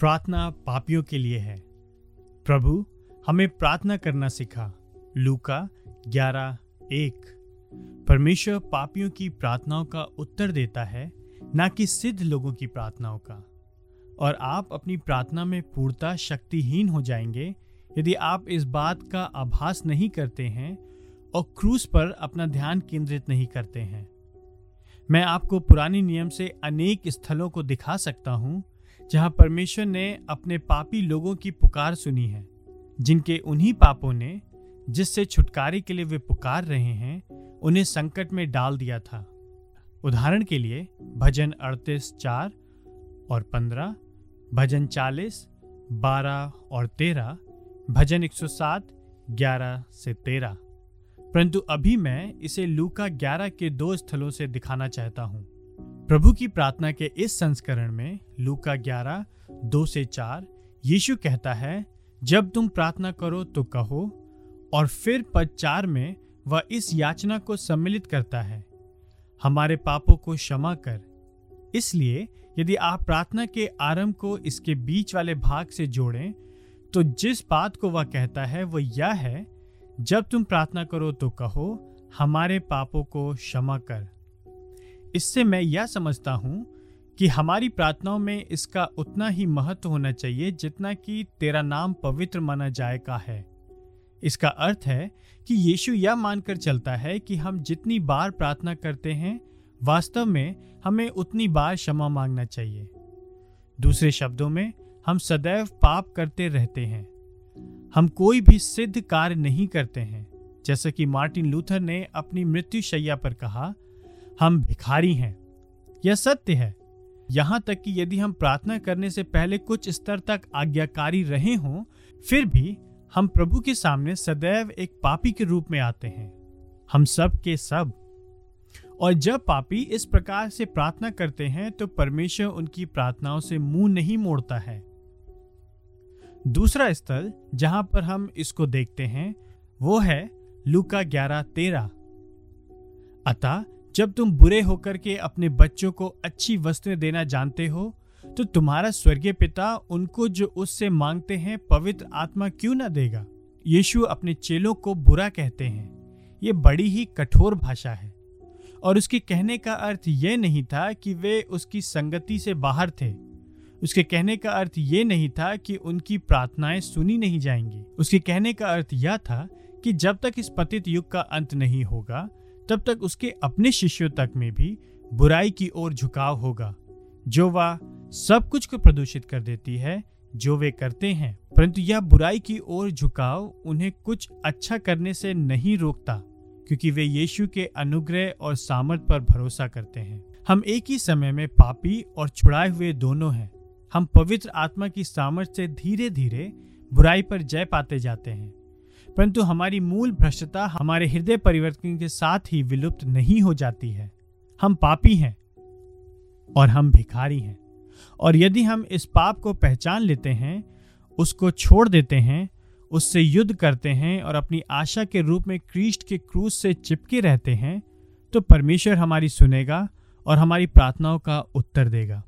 प्रार्थना पापियों के लिए है। प्रभु, हमें प्रार्थना करना सिखा। लूका ग्यारह एक। परमेश्वर पापियों की प्रार्थनाओं का उत्तर देता है, ना कि सिद्ध लोगों की प्रार्थनाओं का। और आप अपनी प्रार्थना में पूर्णता शक्तिहीन हो जाएँगे, यदि आप इस बात का आभास नहीं करते हैं और क्रूस पर अपना ध्यान केंद्रित नहीं करते हैं। मैं आपको पुराने नियम से अनेक स्थलों को दिखा सकता हूँ जहाँ परमेश्वर ने अपने पापी लोगों की पुकार सुनी है, जिनके उन्हीं पापों ने, जिससे छुटकारे के लिए वे पुकार रहे हैं, उन्हें संकट में डाल दिया था। उदाहरण के लिए, भजन अड़तीस चार और पंद्रह, भजन चालीस, बारह और तेरह, भजन 107 11 से 13 परंतु अभी मैं इसे लूका 11 के दो स्थलों से दिखाना चाहता हूँ। प्रभु की प्रार्थना के इस संस्करण में लूका 11 दो से चार, यीशु कहता है, जब तुम प्रार्थना करो तो कहो, और फिर पद चार में वह इस याचना को सम्मिलित करता है। हमारे पापों को क्षमा कर। इसलिए यदि आप प्रार्थना के आरंभ को इसके बीच वाले भाग से जोड़ें तो जिस बात को वह कहता है वह यह है, जब तुम प्रार्थना करो तो कहो, हमारे पापों को क्षमा कर। इससे मैं यह समझता हूँ कि हमारी प्रार्थनाओं में इसका उतना ही महत्व होना चाहिए जितना कि तेरा नाम पवित्र माना जाए का है। इसका अर्थ है कि यीशु यह मानकर चलता है कि हम जितनी बार प्रार्थना करते हैं, वास्तव में हमें उतनी बार क्षमा मांगना चाहिए। दूसरे शब्दों में, हम सदैव पाप करते रहते हैं। हम कोई भी सिद्ध कार्य नहीं करते हैं। जैसा कि मार्टिन लूथर ने अपनी मृत्यु शैया पर कहा हम भिखारी हैं। यह सत्य है। यहाँ तक कि यदि हम प्रार्थना करने से पहले कुछ स्तर तक आज्ञाकारी रहे हों, फिर भी हम प्रभु के सामने सदैव एक पापी के रूप में आते हैं। हम सब के सब। और जब पापी इस प्रकार से प्रार्थना करते हैं तो परमेश्वर उनकी प्रार्थनाओं से मुँह नहीं मोड़ता है। दूसरा स्थल जहाँ पर हम इसको देखते हैं, वो है लूका ग्यारह तेरह। अतः जब तुम बुरे होकर के अपने बच्चों को अच्छी वस्तुएँ देना जानते हो तो तुम्हारा स्वर्गीय पिता उनको जो उससे मांगते हैं, पवित्र आत्मा क्यों ना देगा? यीशु अपने चेलों को बुरा कहते हैं। ये बड़ी ही कठोर भाषा है। और उसके कहने का अर्थ यह नहीं था कि वे उसकी संगति से बाहर थे। उसके कहने का अर्थ ये नहीं था कि उनकी प्रार्थनाएँ सुनी नहीं जाएँगी। उसके कहने का अर्थ यह था कि जब तक इस पतित युग का अंत नहीं होगा तब तक उसके अपने शिष्यों तक में भी बुराई की ओर झुकाव होगा। जो वह सब कुछ को प्रदूषित कर देती है, जो वे करते हैं, परंतु यह बुराई की ओर झुकाव उन्हें कुछ अच्छा करने से नहीं रोकता, क्योंकि वे यीशु के अनुग्रह और सामर्थ पर भरोसा करते हैं। हम एक ही समय में पापी और छुड़ाए हुए दोनों हैं। हम पवित्र आत्मा की सामर्थ से धीरे धीरे बुराई पर जय पाते जाते हैं। परंतु हमारी मूल भ्रष्टता हमारे हृदय परिवर्तन के साथ ही विलुप्त नहीं हो जाती है। हम पापी हैं और हम भिखारी हैं। और यदि हम इस पाप को पहचान लेते हैं, उसको छोड़ देते हैं, उससे युद्ध करते हैं और अपनी आशा के रूप में क्रीष्ट के क्रूस से चिपके रहते हैं तो परमेश्वर हमारी सुनेगा और हमारी प्रार्थनाओं का उत्तर देगा।